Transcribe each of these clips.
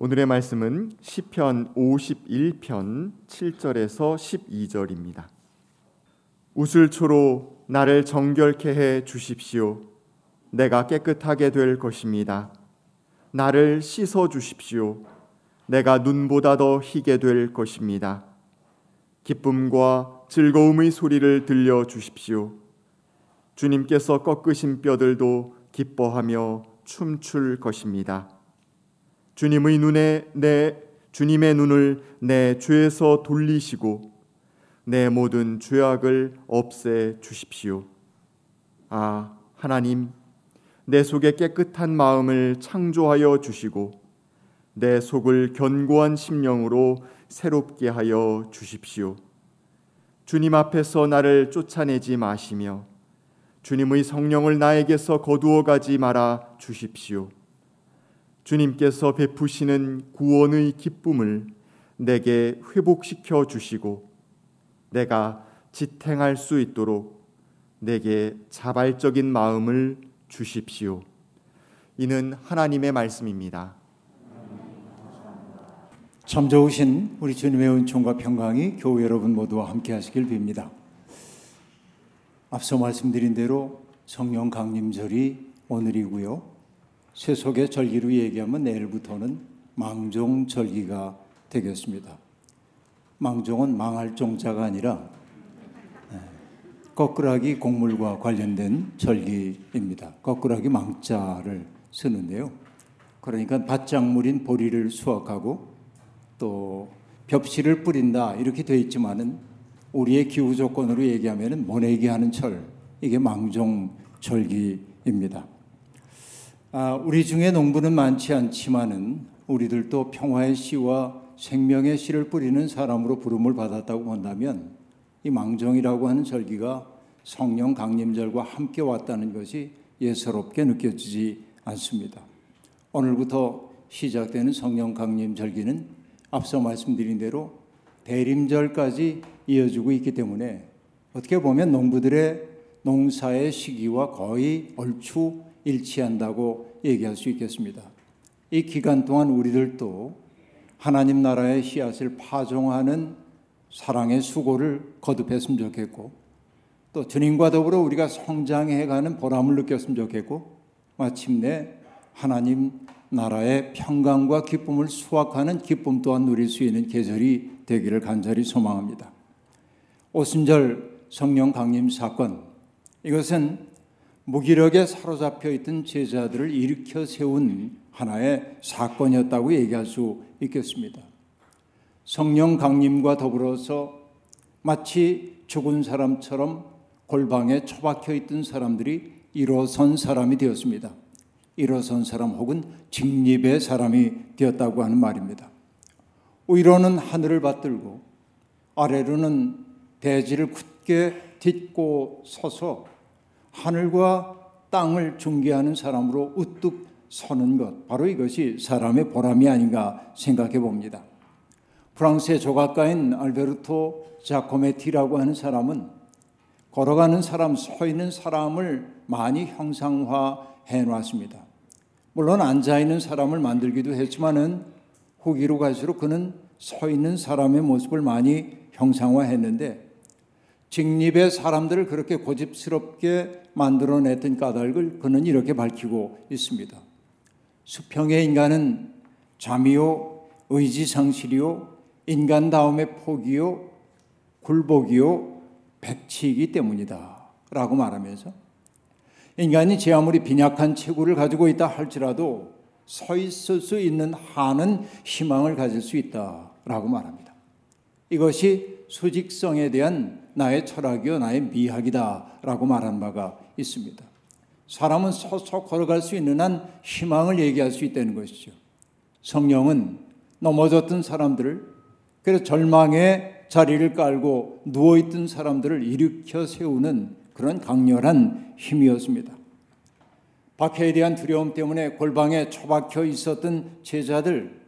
오늘의 말씀은 시편 51편 7절에서 12절입니다. 우슬초로 나를 정결케 해 주십시오. 내가 깨끗하게 될 것입니다. 나를 씻어 주십시오. 내가 눈보다 더 희게 될 것입니다. 기쁨과 즐거움의 소리를 들려 주십시오. 주님께서 꺾으신 뼈들도 기뻐하며 춤출 것입니다. 주님의 눈에 내 주님의 눈을 내 죄에서 돌리시고 내 모든 죄악을 없애 주십시오. 아, 하나님, 내 속에 깨끗한 마음을 창조하여 주시고 내 속을 견고한 심령으로 새롭게 하여 주십시오. 주님 앞에서 나를 쫓아내지 마시며 주님의 성령을 나에게서 거두어 가지 말아 주십시오. 주님께서 베푸시는 구원의 기쁨을 내게 회복시켜 주시고 내가 지탱할 수 있도록 내게 자발적인 마음을 주십시오. 이는 하나님의 말씀입니다. 참 좋으신 우리 주님의 은총과 평강이 교회 여러분 모두와 함께 하시길 빕니다. 앞서 말씀드린 대로 성령 강림절이 오늘이고요. 세속의 절기로 얘기하면 내일부터는 망종절기가 되겠습니다. 망종은 망할 종자가 아니라 네, 거꾸라기 곡물과 관련된 절기입니다. 거꾸라기 망자를 쓰는데요. 그러니까 밭작물인 보리를 수확하고 또 벽실을 뿌린다 이렇게 되어 있지만은 우리의 기후 조건으로 얘기하면은 모내기 하는 철 이게 망종 절기입니다. 아, 우리 중에 농부는 많지 않지만은 우리들도 평화의 씨와 생명의 씨를 뿌리는 사람으로 부름을 받았다고 본다면 이 망종이라고 하는 절기가 성령 강림절과 함께 왔다는 것이 예사롭게 느껴지지 않습니다. 오늘부터 시작되는 성령 강림 절기는 앞서 말씀드린 대로 대림절까지 이어지고 있기 때문에 어떻게 보면 농부들의 농사의 시기와 거의 얼추 일치한다고 얘기할 수 있겠습니다. 이 기간 동안 우리들도 하나님 나라의 씨앗을 파종하는 사랑의 수고를 거듭했으면 좋겠고 또 주님과 더불어 우리가 성장해가는 보람을 느꼈으면 좋겠고 마침내 하나님 나라의 평강과 기쁨을 수확하는 기쁨 또한 누릴 수 있는 계절이 되기를 간절히 소망합니다. 오순절 성령 강림 사건 이것은 무기력에 사로잡혀 있던 제자들을 일으켜 세운 하나의 사건이었다고 얘기할 수 있겠습니다. 성령 강림과 더불어서 마치 죽은 사람처럼 골방에 처박혀 있던 사람들이 일어선 사람이 되었습니다. 일어선 사람 혹은 직립의 사람이 되었다고 하는 말입니다. 위로는 하늘을 받들고 아래로는 대지를 굳게 딛고 서서 하늘과 땅을 중개하는 사람으로 우뚝 서는 것 바로 이것이 사람의 보람이 아닌가 생각해 봅니다. 프랑스의 조각가인 알베르토 자코메티라고 하는 사람은 걸어가는 사람, 서 있는 사람을 많이 형상화해 놨습니다. 물론 앉아 있는 사람을 만들기도 했지만은 후기로 갈수록 그는 서 있는 사람의 모습을 많이 형상화했는데 직립의 사람들을 그렇게 고집스럽게 만들어냈던 까닭을 그는 이렇게 밝히고 있습니다. 수평의 인간은 잠이요, 의지상실이요, 인간다움의 포기요, 굴복이요, 백치이기 때문이다. 라고 말하면서 인간이 제 아무리 빈약한 체구를 가지고 있다 할지라도 서 있을 수 있는 한은 희망을 가질 수 있다 라고 말합니다. 이것이 수직성에 대한 나의 철학이요 나의 미학이다라고 말한 바가 있습니다. 사람은 서서 걸어갈 수 있는 한 희망을 얘기할 수 있다는 것이죠. 성령은 넘어졌던 사람들을 그래서 절망의 자리를 깔고 누워있던 사람들을 일으켜 세우는 그런 강렬한 힘이었습니다. 박해에 대한 두려움 때문에 골방에 처박혀 있었던 제자들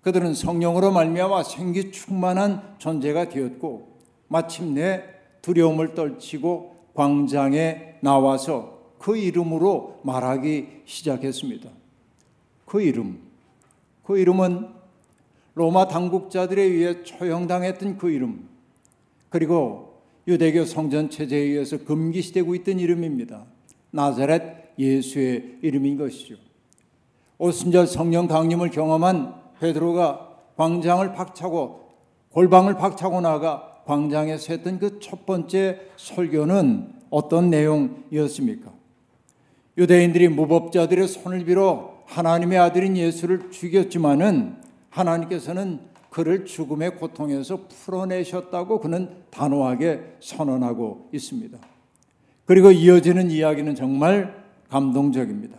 그들은 성령으로 말미암아 생기 충만한 존재가 되었고 마침내 두려움을 떨치고 광장에 나와서 그 이름으로 말하기 시작했습니다. 그 이름 그 이름은 로마 당국자들에 의해 처형당했던 그 이름, 그리고 유대교 성전 체제에 의해서 금기시되고 있던 이름입니다. 나자렛 예수의 이름인 것이죠. 오순절 성령 강림을 경험한 베드로가 광장을 박차고 골방을 박차고 나가 광장에서 했던 그 첫 번째 설교는 어떤 내용이었습니까? 유대인들이 무법자들의 손을 빌어 하나님의 아들인 예수를 죽였지만은 하나님께서는 그를 죽음의 고통에서 풀어내셨다고 그는 단호하게 선언하고 있습니다. 그리고 이어지는 이야기는 정말 감동적입니다.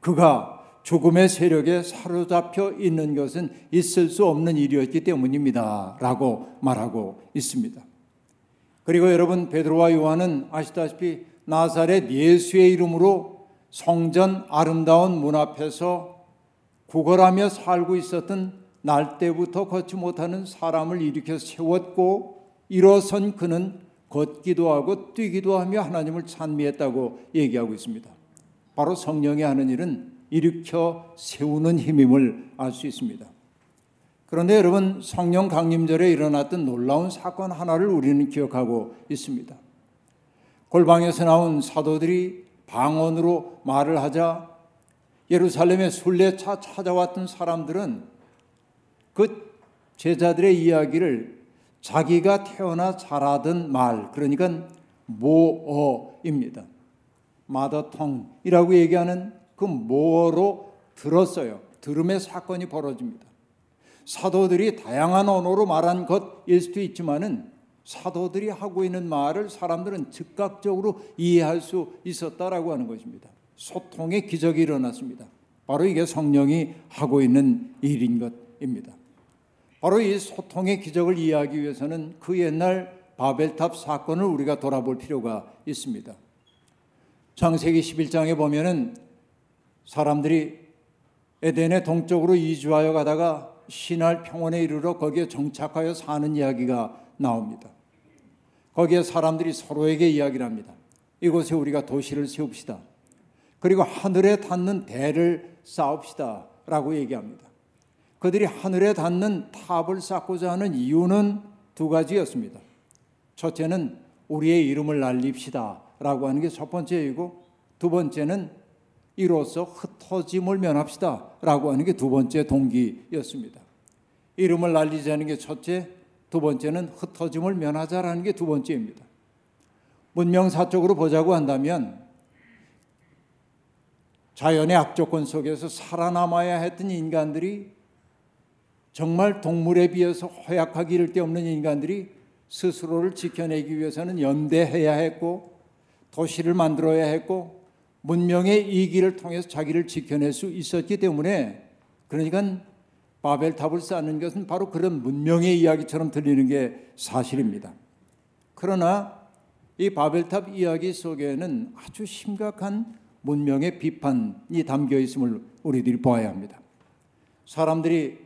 그가 죽음의 세력에 사로잡혀 있는 것은 있을 수 없는 일이었기 때문입니다. 라고 말하고 있습니다. 그리고 여러분 베드로와 요한은 아시다시피 나사렛 예수의 이름으로 성전 아름다운 문 앞에서 구걸하며 살고 있었던 날 때부터 걷지 못하는 사람을 일으켜 세웠고 일어선 그는 걷기도 하고 뛰기도 하며 하나님을 찬미했다고 얘기하고 있습니다. 바로 성령이 하는 일은 일으켜 세우는 힘임을 알 수 있습니다. 그런데 여러분 성령 강림절에 일어났던 놀라운 사건 하나를 우리는 기억하고 있습니다. 골방에서 나온 사도들이 방언으로 말을 하자 예루살렘에 순례차 찾아왔던 사람들은 그 제자들의 이야기를 자기가 태어나 자라던 말, 그러니까 모어입니다. 마더텅이라고 얘기하는 그 모어로 들었어요. 들음의 사건이 벌어집니다. 사도들이 다양한 언어로 말한 것일 수도 있지만은 사도들이 하고 있는 말을 사람들은 즉각적으로 이해할 수 있었다라고 하는 것입니다. 소통의 기적이 일어났습니다. 바로 이게 성령이 하고 있는 일인 것입니다. 바로 이 소통의 기적을 이해하기 위해서는 그 옛날 바벨탑 사건을 우리가 돌아볼 필요가 있습니다. 창세기 11장에 보면은 사람들이 에덴의 동쪽으로 이주하여 가다가 신할 평원에 이르러 거기에 정착하여 사는 이야기가 나옵니다. 거기에 사람들이 서로에게 이야기를 합니다. 이곳에 우리가 도시를 세웁시다. 그리고 하늘에 닿는 대를 쌓읍시다. 라고 얘기합니다. 그들이 하늘에 닿는 탑을 쌓고자 하는 이유는 두 가지였습니다. 첫째는 우리의 이름을 날립시다. 라고 하는 게 첫 번째이고 두 번째는 이로써 흩어짐을 면합시다. 라고 하는 게 두 번째 동기였습니다. 이름을 날리자는 게 첫째, 두 번째는 흩어짐을 면하자라는 게 두 번째입니다. 문명사적으로 보자고 한다면 자연의 악조건 속에서 살아남아야 했던 인간들이 정말 동물에 비해서 허약하기 이를 데 없는 인간들이 스스로를 지켜내기 위해서는 연대해야 했고 도시를 만들어야 했고 문명의 이기를 통해서 자기를 지켜낼 수 있었기 때문에 그러니까 바벨탑을 쌓는 것은 바로 그런 문명의 이야기처럼 들리는 게 사실입니다. 그러나 이 바벨탑 이야기 속에는 아주 심각한 문명의 비판이 담겨 있음을 우리들이 보아야 합니다. 사람들이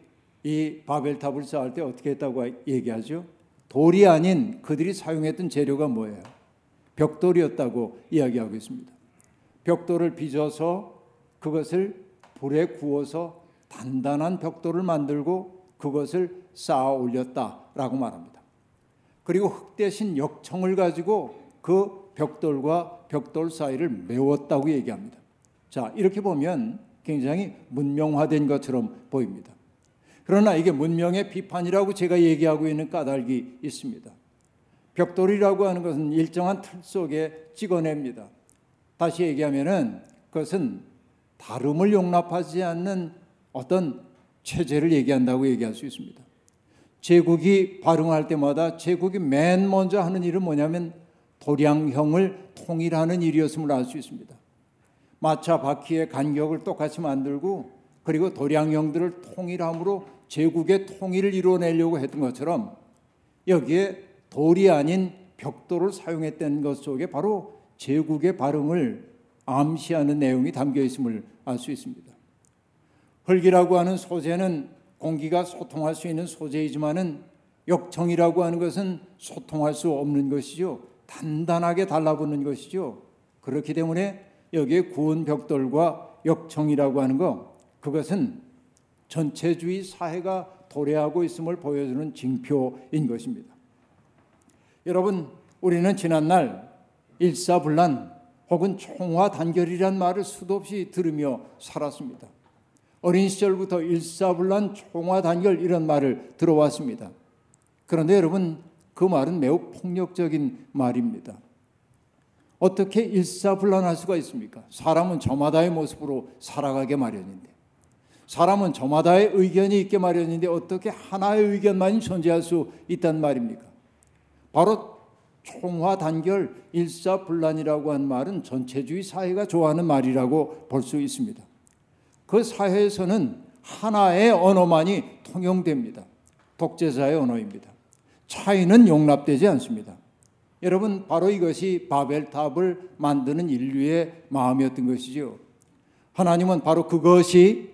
이 바벨탑을 쌓을 때 어떻게 했다고 얘기하죠? 돌이 아닌 그들이 사용했던 재료가 뭐예요? 벽돌이었다고 이야기하고 있습니다. 벽돌을 빚어서 그것을 불에 구워서 단단한 벽돌을 만들고 그것을 쌓아 올렸다라고 말합니다. 그리고 흙 대신 역청을 가지고 그 벽돌과 벽돌 사이를 메웠다고 얘기합니다. 자, 이렇게 보면 굉장히 문명화된 것처럼 보입니다. 그러나 이게 문명의 비판이라고 제가 얘기하고 있는 까닭이 있습니다. 벽돌이라고 하는 것은 일정한 틀 속에 찍어냅니다. 다시 얘기하면은 그것은 다름을 용납하지 않는 어떤 체제를 얘기한다고 얘기할 수 있습니다. 제국이 발흥할 때마다 제국이 맨 먼저 하는 일은 뭐냐면 도량형을 통일하는 일이었음을 알 수 있습니다. 마차 바퀴의 간격을 똑같이 만들고 그리고 도량형들을 통일함으로 제국의 통일을 이루어내려고 했던 것처럼 여기에 돌이 아닌 벽돌을 사용했다는 것 속에 바로 제국의 발흥을 암시하는 내용이 담겨 있음을 알 수 있습니다. 흙이라고 하는 소재는 공기가 소통할 수 있는 소재이지만은 역청이라고 하는 것은 소통할 수 없는 것이죠. 단단하게 달라붙는 것이죠. 그렇기 때문에 여기에 구운 벽돌과 역청이라고 하는 거 그것은 전체주의 사회가 도래하고 있음을 보여주는 징표인 것입니다. 여러분, 우리는 지난날 일사불란 혹은 총화단결이란 말을 수도 없이 들으며 살았습니다. 어린 시절부터 일사불란 총화단결 이런 말을 들어왔습니다. 그런데 여러분 그 말은 매우 폭력적인 말입니다. 어떻게 일사불란할 수가 있습니까? 사람은 저마다의 모습으로 살아가게 마련인데 사람은 저마다의 의견이 있게 마련인데 어떻게 하나의 의견만이 존재할 수 있단 말입니까? 바로 총화 단결 일사불란이라고 한 말은 전체주의 사회가 좋아하는 말이라고 볼 수 있습니다. 그 사회에서는 하나의 언어만이 통용됩니다. 독재자의 언어입니다. 차이는 용납되지 않습니다. 여러분 바로 이것이 바벨탑을 만드는 인류의 마음이었던 것이죠. 하나님은 바로 그것이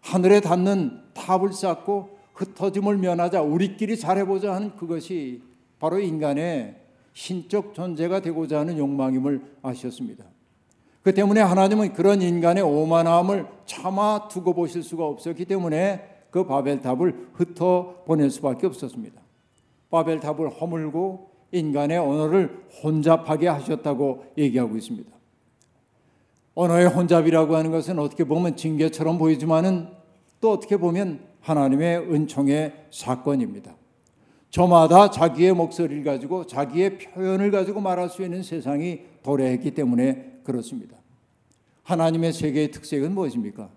하늘에 닿는 탑을 쌓고 흩어짐을 면하자 우리끼리 잘해보자 하는 그것이 바로 인간의 신적 존재가 되고자 하는 욕망임을 아셨습니다. 그 때문에 하나님은 그런 인간의 오만함을 참아 두고 보실 수가 없었기 때문에 그 바벨탑을 흩어 보낼 수밖에 없었습니다. 바벨탑을 허물고 인간의 언어를 혼잡하게 하셨다고 얘기하고 있습니다. 언어의 혼잡이라고 하는 것은 어떻게 보면 징계처럼 보이지만은 또 어떻게 보면 하나님의 은총의 사건입니다. 저마다 자기의 목소리를 가지고 자기의 표현을 가지고 말할 수 있는 세상이 도래했기 때문에 그렇습니다. 하나님의 세계의 특색은 무엇입니까?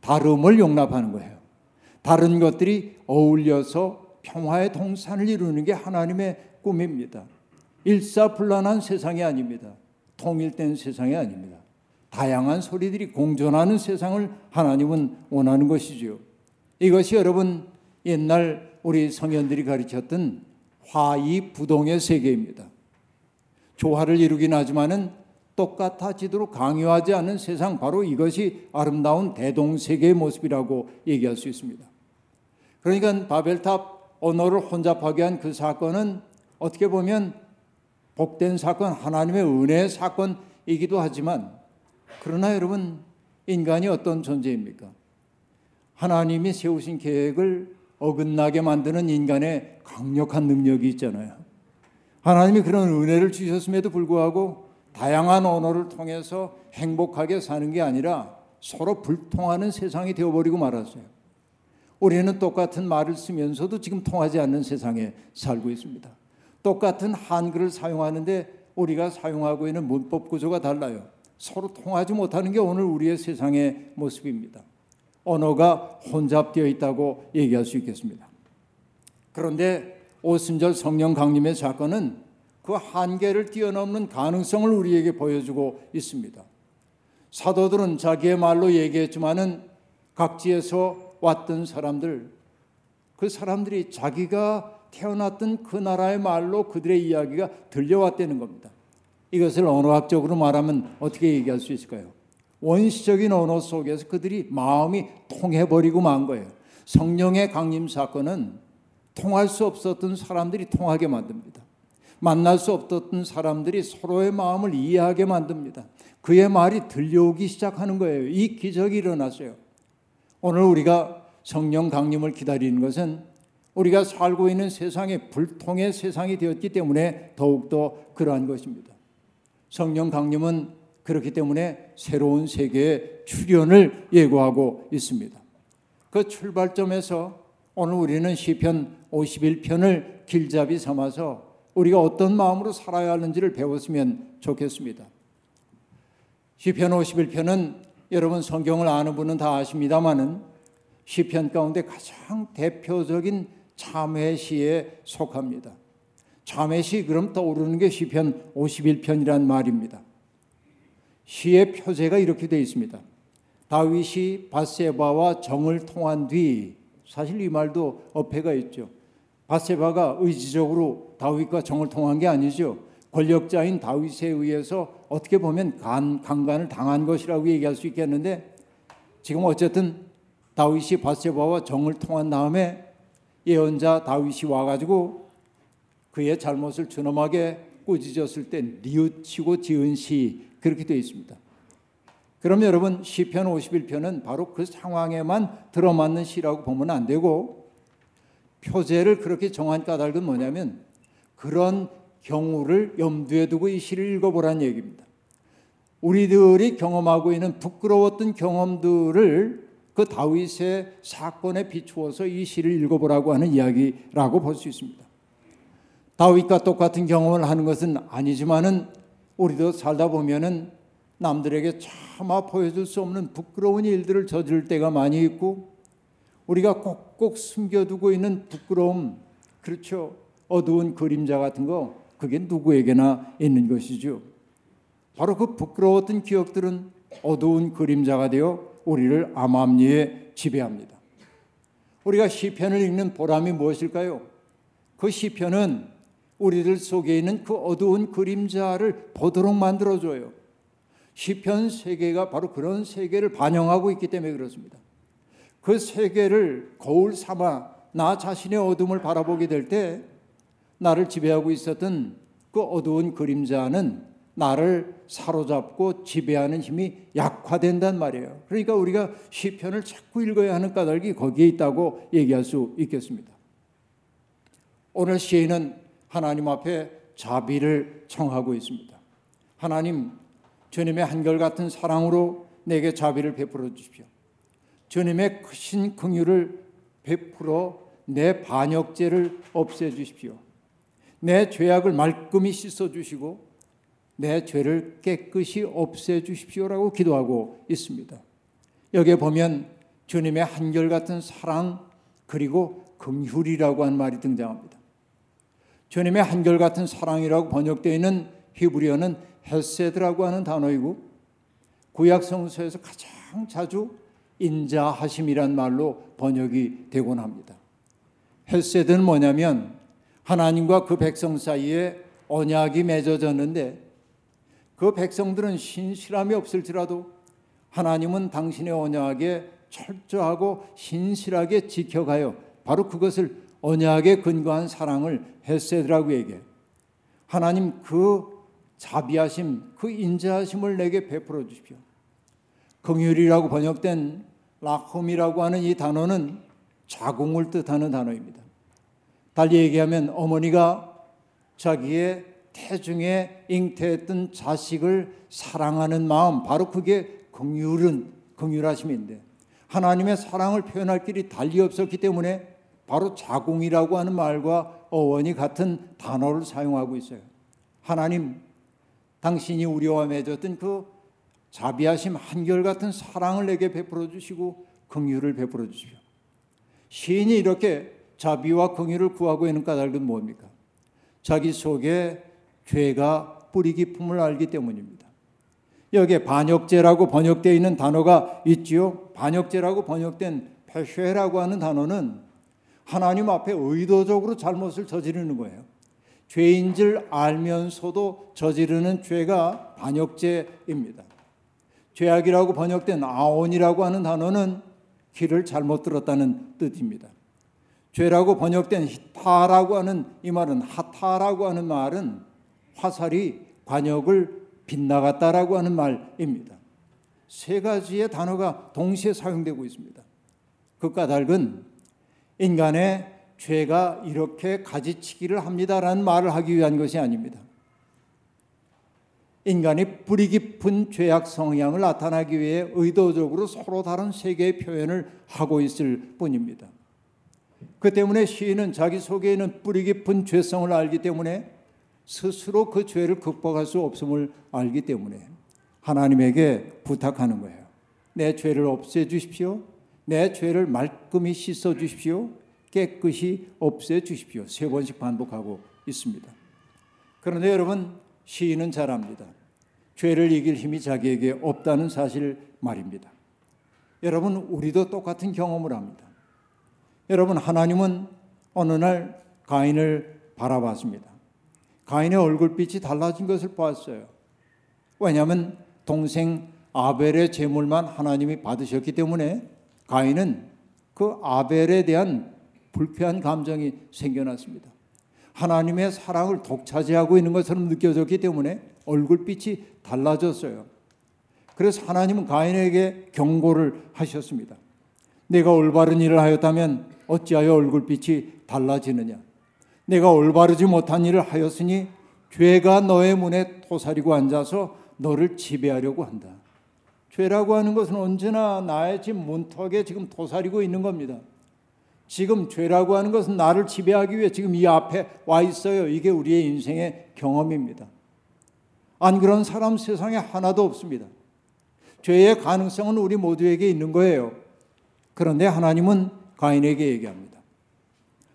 다름을 용납하는 거예요. 다른 것들이 어울려서 평화의 동산을 이루는 게 하나님의 꿈입니다. 일사불란한 세상이 아닙니다. 통일된 세상이 아닙니다. 다양한 소리들이 공존하는 세상을 하나님은 원하는 것이지요. 이것이 여러분 옛날 우리 성현들이 가르쳤던 화이부동의 세계입니다. 조화를 이루긴 하지만은 똑같아지도록 강요하지 않는 세상 바로 이것이 아름다운 대동세계의 모습이라고 얘기할 수 있습니다. 그러니까 바벨탑 언어를 혼잡하게 한 그 사건은 어떻게 보면 복된 사건, 하나님의 은혜의 사건이기도 하지만 그러나 여러분 인간이 어떤 존재입니까? 하나님이 세우신 계획을 어긋나게 만드는 인간의 강력한 능력이 있잖아요. 하나님이 그런 은혜를 주셨음에도 불구하고 다양한 언어를 통해서 행복하게 사는 게 아니라 서로 불통하는 세상이 되어버리고 말았어요. 우리는 똑같은 말을 쓰면서도 지금 통하지 않는 세상에 살고 있습니다. 똑같은 한글을 사용하는데 우리가 사용하고 있는 문법 구조가 달라요. 서로 통하지 못하는 게 오늘 우리의 세상의 모습입니다. 언어가 혼잡되어 있다고 얘기할 수 있겠습니다. 그런데 오순절 성령 강림의 사건은 그 한계를 뛰어넘는 가능성을 우리에게 보여주고 있습니다. 사도들은 자기의 말로 얘기했지만은 각지에서 왔던 사람들, 그 사람들이 자기가 태어났던 그 나라의 말로 그들의 이야기가 들려왔다는 겁니다. 이것을 언어학적으로 말하면 어떻게 얘기할 수 있을까요? 원시적인 언어 속에서 그들이 마음이 통해버리고 만 거예요. 성령의 강림 사건은 통할 수 없었던 사람들이 통하게 만듭니다. 만날 수 없었던 사람들이 서로의 마음을 이해하게 만듭니다. 그의 말이 들려오기 시작하는 거예요. 이 기적이 일어났어요. 오늘 우리가 성령 강림을 기다리는 것은 우리가 살고 있는 세상에 불통의 세상이 되었기 때문에 더욱더 그러한 것입니다. 성령 강림은 그렇기 때문에 새로운 세계의 출현을 예고하고 있습니다. 그 출발점에서 오늘 우리는 시편 51편을 길잡이 삼아서 우리가 어떤 마음으로 살아야 하는지를 배웠으면 좋겠습니다. 시편 51편은 여러분 성경을 아는 분은 다 아십니다만은 시편 가운데 가장 대표적인 참회시에 속합니다. 참회시 그럼 떠오르는 게 시편 51편이란 말입니다. 시의 표제가 이렇게 되어 있습니다. 다윗이 바세바와 정을 통한 뒤 사실 이 말도 어폐가 있죠. 바세바가 의지적으로 다윗과 정을 통한 게 아니죠. 권력자인 다윗에 의해서 어떻게 보면 간, 강간을 당한 것이라고 얘기할 수 있겠는데 지금 어쨌든 다윗이 바세바와 정을 통한 다음에 예언자 다윗이 와가지고 그의 잘못을 준엄하게 꾸짖었을 때 뉘우치고 지은 시 그렇게 되어 있습니다. 그럼 여러분 시편 51편은 바로 그 상황에만 들어맞는 시라고 보면 안 되고 표제를 그렇게 정한 까닭은 뭐냐면 그런 경우를 염두에 두고 이 시를 읽어보라는 얘기입니다. 우리들이 경험하고 있는 부끄러웠던 경험들을 그 다윗의 사건에 비추어서 이 시를 읽어보라고 하는 이야기라고 볼 수 있습니다. 다윗과 똑같은 경험을 하는 것은 아니지만은 우리도 살다 보면은 남들에게 차마 보여줄 수 없는 부끄러운 일들을 저지를 때가 많이 있고 우리가 꼭꼭 숨겨두고 있는 부끄러움 그렇죠 어두운 그림자 같은 거 그게 누구에게나 있는 것이죠. 바로 그 부끄러웠던 기억들은 어두운 그림자가 되어 우리를 암암리에 지배합니다. 우리가 시편을 읽는 보람이 무엇일까요? 그 시편은 우리들 속에 있는 그 어두운 그림자를 보도록 만들어줘요. 시편 세계가 바로 그런 세계를 반영하고 있기 때문에 그렇습니다. 그 세계를 거울 삼아 나 자신의 어둠을 바라보게 될 때 나를 지배하고 있었던 그 어두운 그림자는 나를 사로잡고 지배하는 힘이 약화된단 말이에요. 그러니까 우리가 시편을 자꾸 읽어야 하는 까닭이 거기에 있다고 얘기할 수 있겠습니다. 오늘 시인은 하나님 앞에 자비를 청하고 있습니다. 하나님, 주님의 한결같은 사랑으로 내게 자비를 베풀어 주십시오. 주님의 크신 긍휼을 베풀어 내 반역죄를 없애 주십시오. 내 죄악을 말끔히 씻어 주시고 내 죄를 깨끗이 없애 주십시오라고 기도하고 있습니다. 여기에 보면 주님의 한결같은 사랑 그리고 긍휼이라고 한 말이 등장합니다. 주님의 한결같은 사랑이라고 번역되어 있는 히브리어는 헤세드라고 하는 단어이고 구약 성서에서 가장 자주 인자하심이란 말로 번역이 되곤 합니다. 헤세드는 뭐냐면 하나님과 그 백성 사이에 언약이 맺어졌는데 그 백성들은 신실함이 없을지라도 하나님은 당신의 언약에 철저하고 신실하게 지켜가요. 바로 그것을 언약에 근거한 사랑을 헤세드라고 얘기해요. 하나님 그 자비하심, 그 인자하심을 내게 베풀어 주십시오. 긍휼이라고 번역된 라홈이라고 하는 이 단어는 자궁을 뜻하는 단어입니다. 달리 얘기하면 어머니가 자기의 태중에 잉태했던 자식을 사랑하는 마음 바로 그게 긍휼은 긍휼하심인데 하나님의 사랑을 표현할 길이 달리 없었기 때문에 바로 자궁이라고 하는 말과 어원이 같은 단어를 사용하고 있어요. 하나님 당신이 우리와 맺었던 그 자비하심 한결같은 사랑을 내게 베풀어 주시고 긍휼을 베풀어 주십시오. 시인이 이렇게 자비와 긍휼을 구하고 있는 까닭은 뭡니까? 자기 속에 죄가 뿌리 깊음을 알기 때문입니다. 여기에 반역죄라고 번역되어 있는 단어가 있지요. 반역죄라고 번역된 페쉐라고 하는 단어는 하나님 앞에 의도적으로 잘못을 저지르는 거예요. 죄인 줄 알면서도 저지르는 죄가 반역죄입니다. 죄악이라고 번역된 아온이라고 하는 단어는 길을 잘못 들었다는 뜻입니다. 죄라고 번역된 히타라고 하는 이 말은 하타라고 하는 말은 화살이 관역을 빗나갔다라고 하는 말입니다. 세 가지의 단어가 동시에 사용되고 있습니다. 그 까닭은 인간의 죄가 이렇게 가지치기를 합니다라는 말을 하기 위한 것이 아닙니다. 인간이 뿌리 깊은 죄악 성향을 나타나기 위해 의도적으로 서로 다른 세계의 표현을 하고 있을 뿐입니다. 그 때문에 시인은 자기 속에 있는 뿌리 깊은 죄성을 알기 때문에 스스로 그 죄를 극복할 수 없음을 알기 때문에 하나님에게 부탁하는 거예요. 내 죄를 없애 주십시오. 내 죄를 말끔히 씻어 주십시오. 깨끗이 없애 주십시오. 세 번씩 반복하고 있습니다. 그런데 여러분 시인은 잘 압니다. 죄를 이길 힘이 자기에게 없다는 사실 말입니다. 여러분 우리도 똑같은 경험을 합니다. 여러분 하나님은 어느 날 가인을 바라봤습니다. 가인의 얼굴빛이 달라진 것을 보았어요. 왜냐하면 동생 아벨의 제물만 하나님이 받으셨기 때문에 가인은 그 아벨에 대한 불쾌한 감정이 생겨났습니다. 하나님의 사랑을 독차지하고 있는 것처럼 느껴졌기 때문에 얼굴빛이 달라졌어요. 그래서 하나님은 가인에게 경고를 하셨습니다. 내가 올바른 일을 하였다면 어찌하여 얼굴빛이 달라지느냐? 내가 올바르지 못한 일을 하였으니 죄가 너의 문에 토사리고 앉아서 너를 지배하려고 한다. 죄라고 하는 것은 언제나 나의 집 문턱에 지금 토사리고 있는 겁니다. 지금 죄라고 하는 것은 나를 지배하기 위해 지금 이 앞에 와 있어요. 이게 우리의 인생의 경험입니다. 안 그런 사람 세상에 하나도 없습니다. 죄의 가능성은 우리 모두에게 있는 거예요. 그런데 하나님은 가인에게 얘기합니다.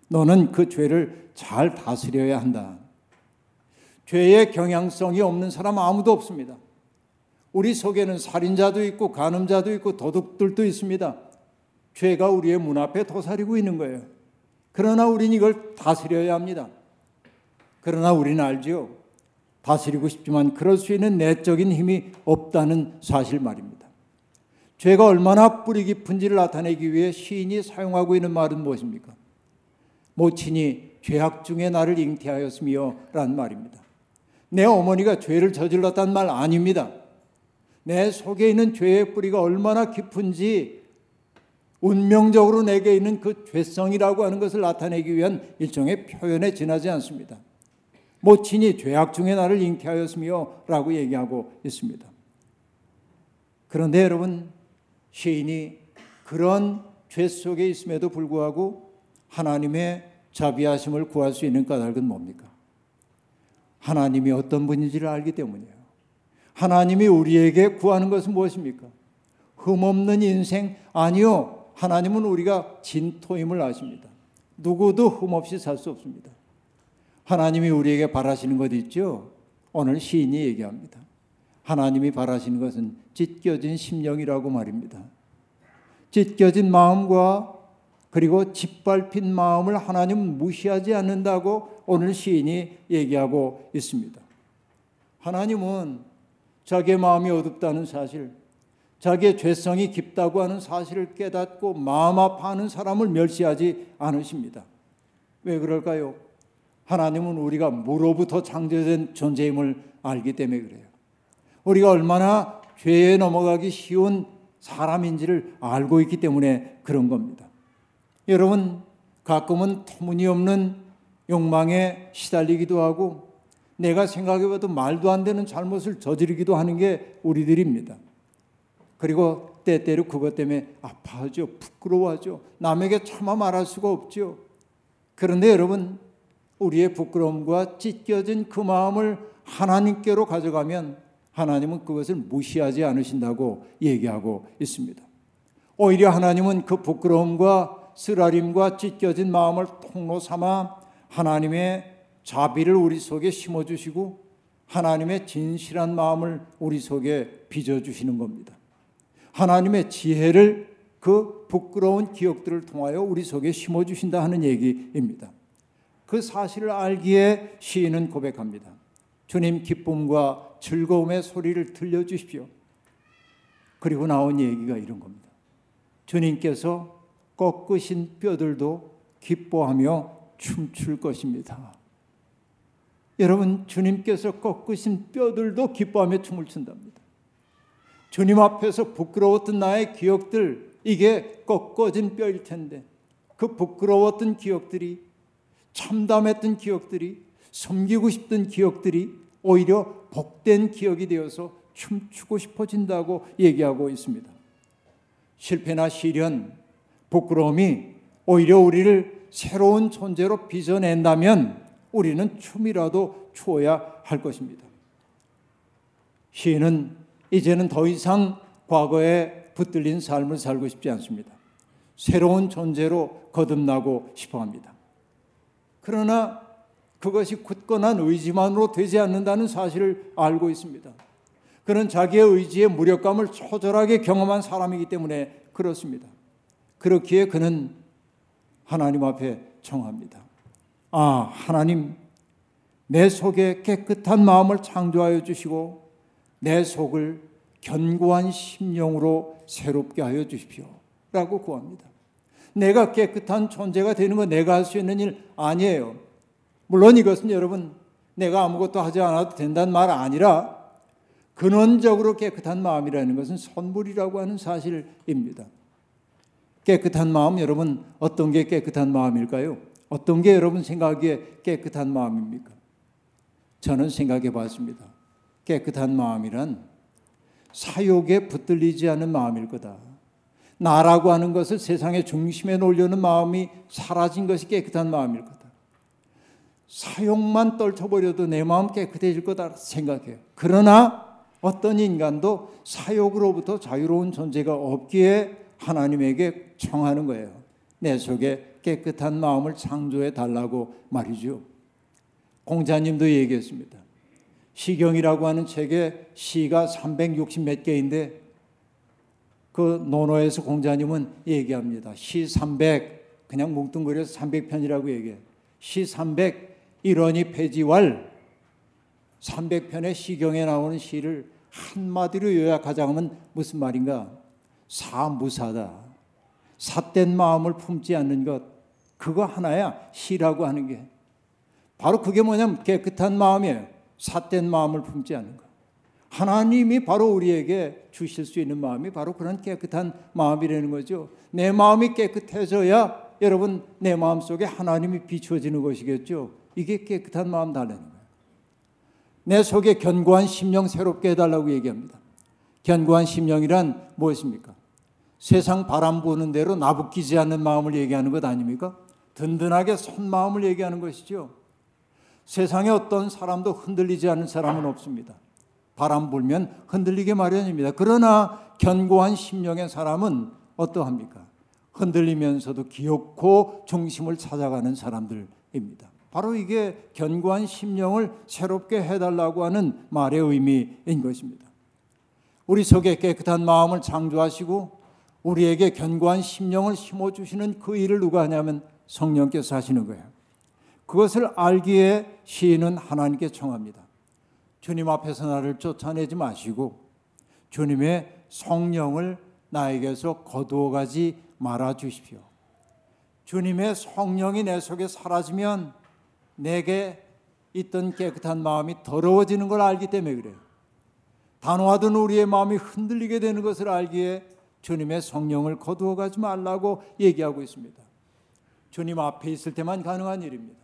너는 그 죄를 잘 다스려야 한다. 죄의 경향성이 없는 사람 아무도 없습니다. 우리 속에는 살인자도 있고 간음자도 있고 도둑들도 있습니다. 죄가 우리의 문 앞에 도사리고 있는 거예요. 그러나 우리는 이걸 다스려야 합니다. 그러나 우리는 알지요. 다스리고 싶지만 그럴 수 있는 내적인 힘이 없다는 사실 말입니다. 죄가 얼마나 뿌리 깊은지를 나타내기 위해 시인이 사용하고 있는 말은 무엇입니까? 모친이 죄악 중에 나를 잉태하였으며 라는 말입니다. 내 어머니가 죄를 저질렀단 말 아닙니다. 내 속에 있는 죄의 뿌리가 얼마나 깊은지 운명적으로 내게 있는 그 죄성이라고 하는 것을 나타내기 위한 일종의 표현에 지나지 않습니다. 모친이 죄악 중에 나를 잉태하였으며 라고 얘기하고 있습니다. 그런데 여러분, 시인이 그런 죄 속에 있음에도 불구하고 하나님의 자비하심을 구할 수 있는 까닭은 뭡니까? 하나님이 어떤 분인지를 알기 때문이에요. 하나님이 우리에게 구하는 것은 무엇입니까? 흠없는 인생 아니요. 하나님은 우리가 진토임을 아십니다. 누구도 흠없이 살 수 없습니다. 하나님이 우리에게 바라시는 것 있죠? 오늘 시인이 얘기합니다. 하나님이 바라시는 것은 찢겨진 심령이라고 말입니다. 찢겨진 마음과 그리고 짓밟힌 마음을 하나님은 무시하지 않는다고 오늘 시인이 얘기하고 있습니다. 하나님은 자기의 마음이 어둡다는 사실, 자기의 죄성이 깊다고 하는 사실을 깨닫고 마음 아파하는 사람을 멸시하지 않으십니다. 왜 그럴까요? 하나님은 우리가 무로부터 창조된 존재임을 알기 때문에 그래요. 우리가 얼마나 죄에 넘어가기 쉬운 사람인지를 알고 있기 때문에 그런 겁니다. 여러분, 가끔은 터무니없는 욕망에 시달리기도 하고 내가 생각해봐도 말도 안 되는 잘못을 저지르기도 하는 게 우리들입니다. 그리고 때때로 그것 때문에 아파하죠. 부끄러워하죠. 남에게 차마 말할 수가 없죠. 그런데 여러분, 우리의 부끄러움과 찢겨진 그 마음을 하나님께로 가져가면 하나님은 그것을 무시하지 않으신다고 얘기하고 있습니다. 오히려 하나님은 그 부끄러움과 쓰라림과 찢겨진 마음을 통로 삼아 하나님의 자비를 우리 속에 심어 주시고 하나님의 진실한 마음을 우리 속에 빚어 주시는 겁니다. 하나님의 지혜를 그 부끄러운 기억들을 통하여 우리 속에 심어 주신다 하는 얘기입니다. 그 사실을 알기에 시인은 고백합니다. 주님 기쁨과 즐거움의 소리를 들려 주십시오. 그리고 나온 얘기가 이런 겁니다. 주님께서 꺾으신 뼈들도 기뻐하며 춤출 것입니다. 여러분, 주님께서 꺾으신 뼈들도 기뻐하며 춤을 춘답니다. 주님 앞에서 부끄러웠던 나의 기억들, 이게 꺾어진 뼈일 텐데, 그 부끄러웠던 기억들이, 참담했던 기억들이, 섬기고 싶던 기억들이 오히려 복된 기억이 되어서 춤추고 싶어진다고 얘기하고 있습니다. 실패나 시련, 부끄러움이 오히려 우리를 새로운 존재로 빚어낸다면 우리는 춤이라도 추어야 할 것입니다. 시인은 이제는 더 이상 과거에 붙들린 삶을 살고 싶지 않습니다. 새로운 존재로 거듭나고 싶어 합니다. 그러나 그것이 굳건한 의지만으로 되지 않는다는 사실을 알고 있습니다. 그는 자기의 의지의 무력감을 초절하게 경험한 사람이기 때문에 그렇습니다. 그렇기에 그는 하나님 앞에 청합니다. 아, 하나님, 내 속에 깨끗한 마음을 창조하여 주시고 내 속을 견고한 심령으로 새롭게 하여 주십시오. 라고 구합니다. 내가 깨끗한 존재가 되는 건 내가 할 수 있는 일 아니에요. 물론 이것은 여러분, 내가 아무것도 하지 않아도 된다는 말 아니라 근원적으로 깨끗한 마음이라는 것은 선물이라고 하는 사실입니다. 깨끗한 마음 여러분 어떤 게 깨끗한 마음일까요? 어떤 게 여러분 생각에 깨끗한 마음입니까? 저는 생각해 봤습니다. 깨끗한 마음이란 사욕에 붙들리지 않은 마음일 거다. 나라고 하는 것을 세상의 중심에 놓으려는 마음이 사라진 것이 깨끗한 마음일 거다. 사욕만 떨쳐버려도 내 마음 깨끗해질 거다 생각해요. 그러나 어떤 인간도 사욕으로부터 자유로운 존재가 없기에 하나님에게 청하는 거예요. 내 속에 깨끗한 마음을 창조해 달라고 말이죠. 공자님도 얘기했습니다. 시경이라고 하는 책에 시가 360 몇 개인데 그 논어에서 공자님은 얘기합니다. 시 300, 그냥 뭉뚱그려서 300편이라고 얘기해. 시 300, 일원이 폐지왈 300편의 시경에 나오는 시를 한마디로 요약하자면 무슨 말인가? 사무사다. 삿된 마음을 품지 않는 것. 그거 하나야 시라고 하는 게. 바로 그게 뭐냐면 깨끗한 마음이에요. 삿된 마음을 품지 않는 것. 하나님이 바로 우리에게 주실 수 있는 마음이 바로 그런 깨끗한 마음이라는 거죠. 내 마음이 깨끗해져야 여러분 내 마음 속에 하나님이 비추어지는 것이겠죠. 이게 깨끗한 마음 달라는 거예요. 내 속에 견고한 심령 새롭게 해달라고 얘기합니다. 견고한 심령이란 무엇입니까? 세상 바람 부는 대로 나부끼지 않는 마음을 얘기하는 것 아닙니까? 든든하게 선 마음을 얘기하는 것이죠. 세상에 어떤 사람도 흔들리지 않는 사람은 없습니다. 바람 불면 흔들리게 마련입니다. 그러나 견고한 심령의 사람은 어떠합니까? 흔들리면서도 기억고 중심을 찾아가는 사람들입니다. 바로 이게 견고한 심령을 새롭게 해달라고 하는 말의 의미인 것입니다. 우리 속에 깨끗한 마음을 창조하시고 우리에게 견고한 심령을 심어주시는 그 일을 누가 하냐면 성령께서 하시는 거예요. 그것을 알기에 시인은 하나님께 청합니다. 주님 앞에서 나를 쫓아내지 마시고 주님의 성령을 나에게서 거두어 가지 말아 주십시오. 주님의 성령이 내 속에 사라지면 내게 있던 깨끗한 마음이 더러워지는 걸 알기 때문에 그래요. 단호하던 우리의 마음이 흔들리게 되는 것을 알기에 주님의 성령을 거두어 가지 말라고 얘기하고 있습니다. 주님 앞에 있을 때만 가능한 일입니다.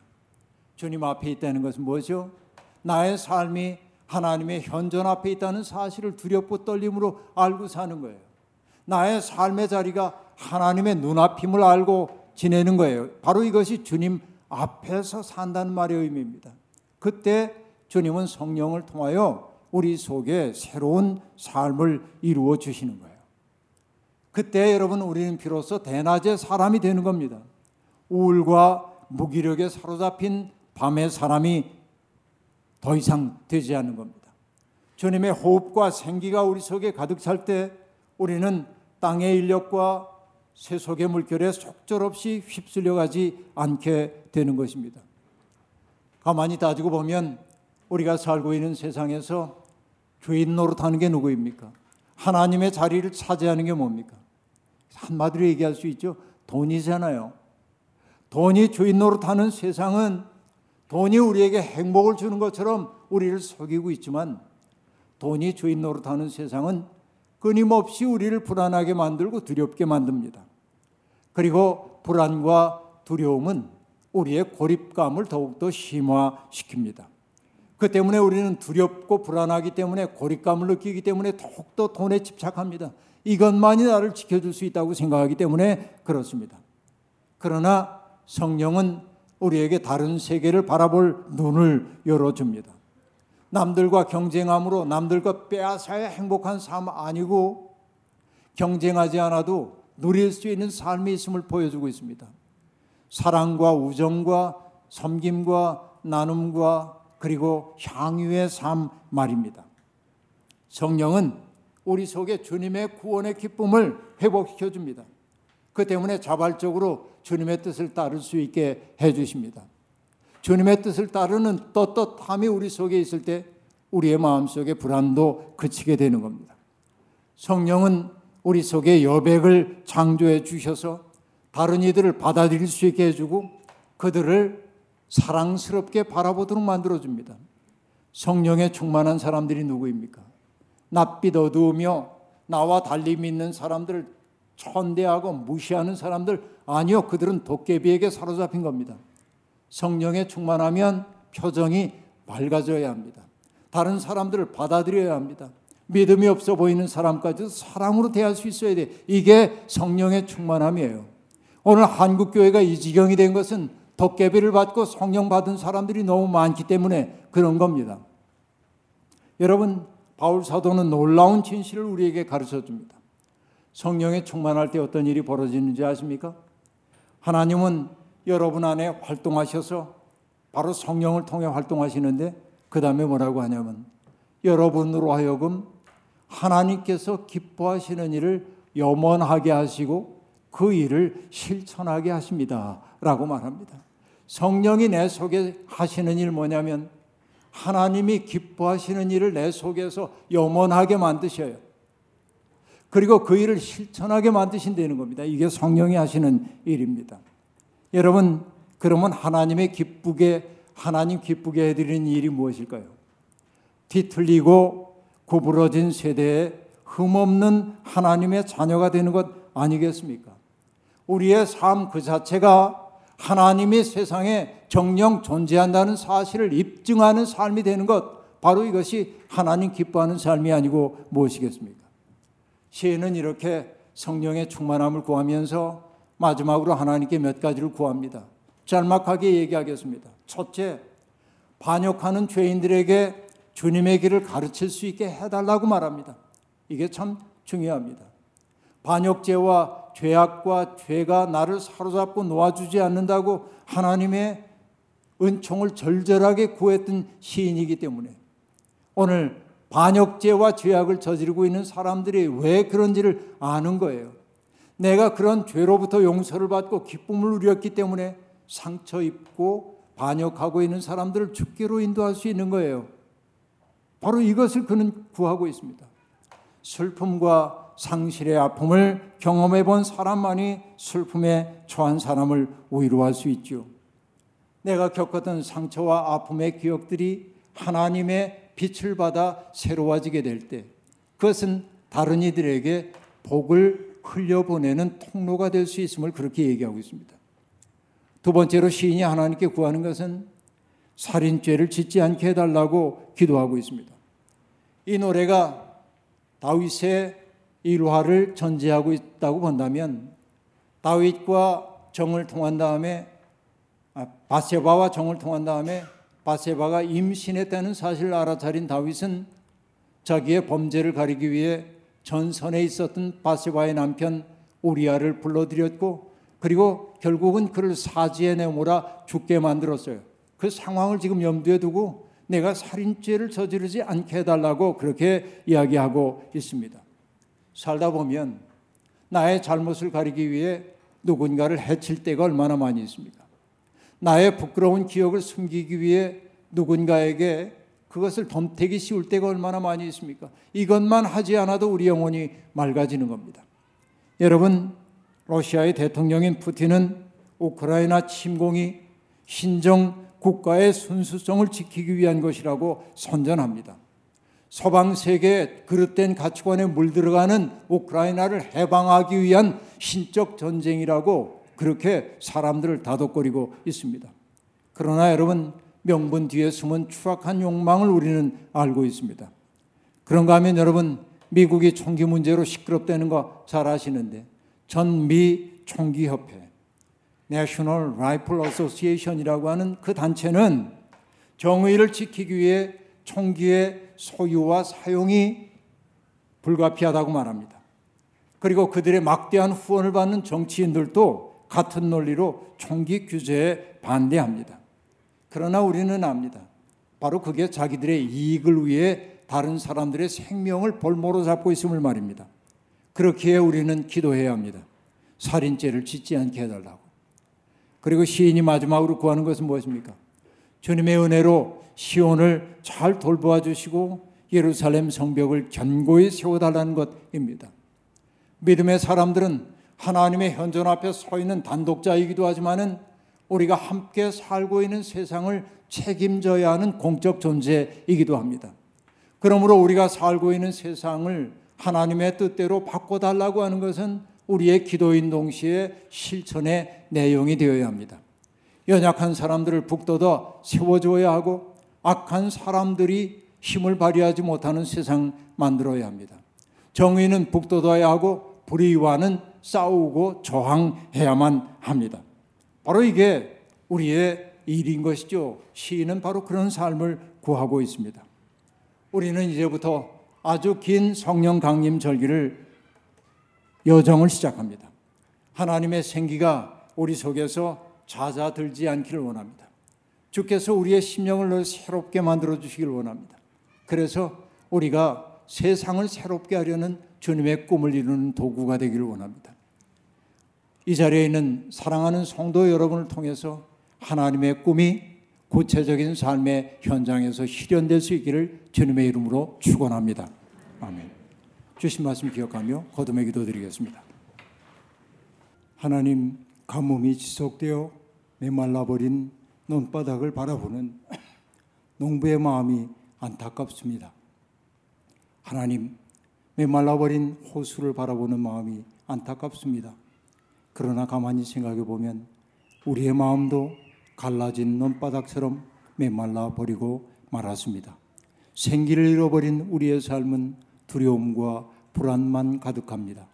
주님 앞에 있다는 것은 뭐죠? 나의 삶이 하나님의 현존 앞에 있다는 사실을 두렵고 떨림으로 알고 사는 거예요. 나의 삶의 자리가 하나님의 눈앞임을 알고 지내는 거예요. 바로 이것이 주님 앞에서 산다는 말의 의미입니다. 그때 주님은 성령을 통하여 우리 속에 새로운 삶을 이루어 주시는 거예요. 그때 여러분 우리는 비로소 대낮의 사람이 되는 겁니다. 우울과 무기력에 사로잡힌 밤의 사람이 더 이상 되지 않는 겁니다. 주님의 호흡과 생기가 우리 속에 가득 찰 때 우리는 땅의 인력과 세속의 물결에 속절없이 휩쓸려 가지 않게 되는 것입니다. 가만히 따지고 보면 우리가 살고 있는 세상에서 주인 노릇하는 게 누구입니까? 하나님의 자리를 차지하는 게 뭡니까? 한마디로 얘기할 수 있죠. 돈이잖아요. 돈이 주인 노릇하는 세상은 돈이 우리에게 행복을 주는 것처럼 우리를 속이고 있지만 돈이 주인 노릇하는 세상은 끊임없이 우리를 불안하게 만들고 두렵게 만듭니다. 그리고 불안과 두려움은 우리의 고립감을 더욱더 심화시킵니다. 그 때문에 우리는 두렵고 불안하기 때문에 고립감을 느끼기 때문에 더욱더 돈에 집착합니다. 이것만이 나를 지켜줄 수 있다고 생각하기 때문에 그렇습니다. 그러나 성령은 우리에게 다른 세계를 바라볼 눈을 열어줍니다. 남들과 경쟁함으로 남들과 빼앗아야 행복한 삶 아니고 경쟁하지 않아도 누릴 수 있는 삶이 있음을 보여주고 있습니다. 사랑과 우정과 섬김과 나눔과 그리고 향유의 삶 말입니다. 성령은 우리 속에 주님의 구원의 기쁨을 회복시켜 줍니다. 그 때문에 자발적으로 주님의 뜻을 따를 수 있게 해 주십니다. 주님의 뜻을 따르는 떳떳함이 우리 속에 있을 때 우리의 마음속에 불안도 그치게 되는 겁니다. 성령은 우리 속에 여백을 창조해 주셔서 다른 이들을 받아들일 수 있게 해주고 그들을 사랑스럽게 바라보도록 만들어 줍니다. 성령에 충만한 사람들이 누구입니까? 낯빛 어두우며 나와 달리 믿는 사람들을 천대하고 무시하는 사람들 아니요 그들은 도깨비에게 사로잡힌 겁니다. 성령에 충만하면 표정이 밝아져야 합니다. 다른 사람들을 받아들여야 합니다. 믿음이 없어 보이는 사람까지도 사랑으로 대할 수 있어야 돼. 이게 성령의 충만함이에요. 오늘 한국 교회가 이 지경이 된 것은 덕개비를 받고 성령 받은 사람들이 너무 많기 때문에 그런 겁니다. 여러분 바울 사도는 놀라운 진실을 우리에게 가르쳐 줍니다. 성령에 충만할 때 어떤 일이 벌어지는지 아십니까? 하나님은 여러분 안에 활동하셔서 바로 성령을 통해 활동하시는데 그 다음에 뭐라고 하냐면 여러분으로 하여금 하나님께서 기뻐하시는 일을 염원하게 하시고 그 일을 실천하게 하십니다. 라고 말합니다. 성령이 내 속에 하시는 일 뭐냐면 하나님이 기뻐하시는 일을 내 속에서 염원하게 만드셔요. 그리고 그 일을 실천하게 만드신다는 겁니다. 이게 성령이 하시는 일입니다. 여러분, 그러면 하나님의 기쁘게, 하나님 기쁘게 해드리는 일이 무엇일까요? 뒤틀리고 구부러진 세대에 흠없는 하나님의 자녀가 되는 것 아니겠습니까? 우리의 삶 그 자체가 하나님이 세상에 정령 존재한다는 사실을 입증하는 삶이 되는 것, 바로 이것이 하나님 기뻐하는 삶이 아니고 무엇이겠습니까? 시인은 이렇게 성령의 충만함을 구하면서 마지막으로 하나님께 몇 가지를 구합니다. 짤막하게 얘기하겠습니다. 첫째, 반역하는 죄인들에게 주님의 길을 가르칠 수 있게 해달라고 말합니다. 이게 참 중요합니다. 반역죄와 죄악과 죄가 나를 사로잡고 놓아주지 않는다고 하나님의 은총을 절절하게 구했던 시인이기 때문에 오늘 반역죄와 죄악을 저지르고 있는 사람들이 왜 그런지를 아는 거예요. 내가 그런 죄로부터 용서를 받고 기쁨을 누렸기 때문에 상처 입고 반역하고 있는 사람들을 죽기로 인도할 수 있는 거예요. 바로 이것을 그는 구하고 있습니다. 슬픔과 상실의 아픔을 경험해 본 사람만이 슬픔에 처한 사람을 위로할 수 있죠. 내가 겪었던 상처와 아픔의 기억들이 하나님의 빛을 받아 새로워지게 될 때, 그것은 다른 이들에게 복을 흘려보내는 통로가 될 수 있음을 그렇게 얘기하고 있습니다. 두 번째로 시인이 하나님께 구하는 것은 살인죄를 짓지 않게 해달라고 기도하고 있습니다. 이 노래가 다윗의 일화를 전제하고 있다고 본다면 다윗과 정을 통한 다음에 아, 바세바와 정을 통한 다음에 바세바가 임신했다는 사실을 알아차린 다윗은 자기의 범죄를 가리기 위해 전선에 있었던 바세바의 남편 우리아를 불러들였고 그리고 결국은 그를 사지에 내몰아 죽게 만들었어요. 그 상황을 지금 염두에 두고 내가 살인죄를 저지르지 않게 해달라고 그렇게 이야기하고 있습니다. 살다 보면 나의 잘못을 가리기 위해 누군가를 해칠 때가 얼마나 많이 있습니까? 나의 부끄러운 기억을 숨기기 위해 누군가에게 그것을 덤태기 씌울 때가 얼마나 많이 있습니까? 이것만 하지 않아도 우리 영혼이 맑아지는 겁니다. 여러분, 러시아의 대통령인 푸틴은 우크라이나 침공이 신정 국가의 순수성을 지키기 위한 것이라고 선전합니다. 서방 세계의 그릇된 가치관에 물들어가는 우크라이나를 해방하기 위한 신적 전쟁이라고 그렇게 사람들을 다독거리고 있습니다. 그러나 여러분 명분 뒤에 숨은 추악한 욕망을 우리는 알고 있습니다. 그런가 하면 여러분 미국이 총기 문제로 시끄럽다는 거 잘 아시는데 전미 총기협회 National Rifle Association이라고 하는 그 단체는 정의를 지키기 위해 총기의 소유와 사용이 불가피하다고 말합니다. 그리고 그들의 막대한 후원을 받는 정치인들도 같은 논리로 총기 규제에 반대합니다. 그러나 우리는 압니다. 바로 그게 자기들의 이익을 위해 다른 사람들의 생명을 볼모로 잡고 있음을 말입니다. 그렇기에 우리는 기도해야 합니다. 살인죄를 짓지 않게 해달라고. 그리고 시인이 마지막으로 구하는 것은 무엇입니까? 주님의 은혜로 시온을 잘 돌보아 주시고 예루살렘 성벽을 견고히 세워달라는 것입니다. 믿음의 사람들은 하나님의 현존 앞에 서 있는 단독자이기도 하지만은 우리가 함께 살고 있는 세상을 책임져야 하는 공적 존재이기도 합니다. 그러므로 우리가 살고 있는 세상을 하나님의 뜻대로 바꿔달라고 하는 것은 우리의 기도인 동시에 실천의 내용이 되어야 합니다. 연약한 사람들을 북돋아 세워줘야 하고 악한 사람들이 힘을 발휘하지 못하는 세상 만들어야 합니다. 정의는 북돋아야 하고 불의와는 싸우고 저항해야만 합니다. 바로 이게 우리의 일인 것이죠. 시인은 바로 그런 삶을 구하고 있습니다. 우리는 이제부터 아주 긴 성령 강림 절기를 여정을 시작합니다. 하나님의 생기가 우리 속에서 잦아들지 않기를 원합니다. 주께서 우리의 심령을 새롭게 만들어 주시길 원합니다. 그래서 우리가 세상을 새롭게 하려는 주님의 꿈을 이루는 도구가 되기를 원합니다. 이 자리에 있는 사랑하는 성도 여러분을 통해서 하나님의 꿈이 구체적인 삶의 현장에서 실현될 수 있기를 주님의 이름으로 축원합니다. 아멘. 주신 말씀 기억하며 거듭의 기도 드리겠습니다. 하나님 가뭄이 지속되어 메말라버린 논바닥을 바라보는 농부의 마음이 안타깝습니다. 하나님 메말라버린 호수를 바라보는 마음이 안타깝습니다. 그러나 가만히 생각해 보면 우리의 마음도 갈라진 논바닥처럼 메말라 버리고 말았습니다. 생기를 잃어버린 우리의 삶은 두려움과 불안만 가득합니다.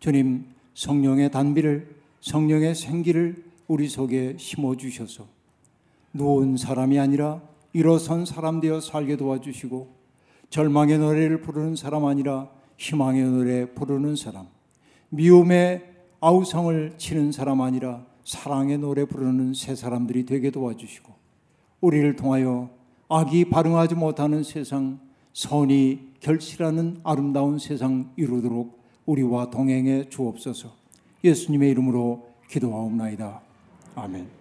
주님, 성령의 단비를, 성령의 생기를 우리 속에 심어 주셔서 누운 사람이 아니라 일어선 사람 되어 살게 도와주시고 절망의 노래를 부르는 사람 아니라 희망의 노래 부르는 사람, 미움의 아우성을 치는 사람 아니라 사랑의 노래 부르는 새 사람들이 되게 도와주시고 우리를 통하여 악이 발응하지 못하는 세상, 선이 결실하는 아름다운 세상 이루도록 우리와 동행해 주옵소서. 예수님의 이름으로 기도하옵나이다. 아멘.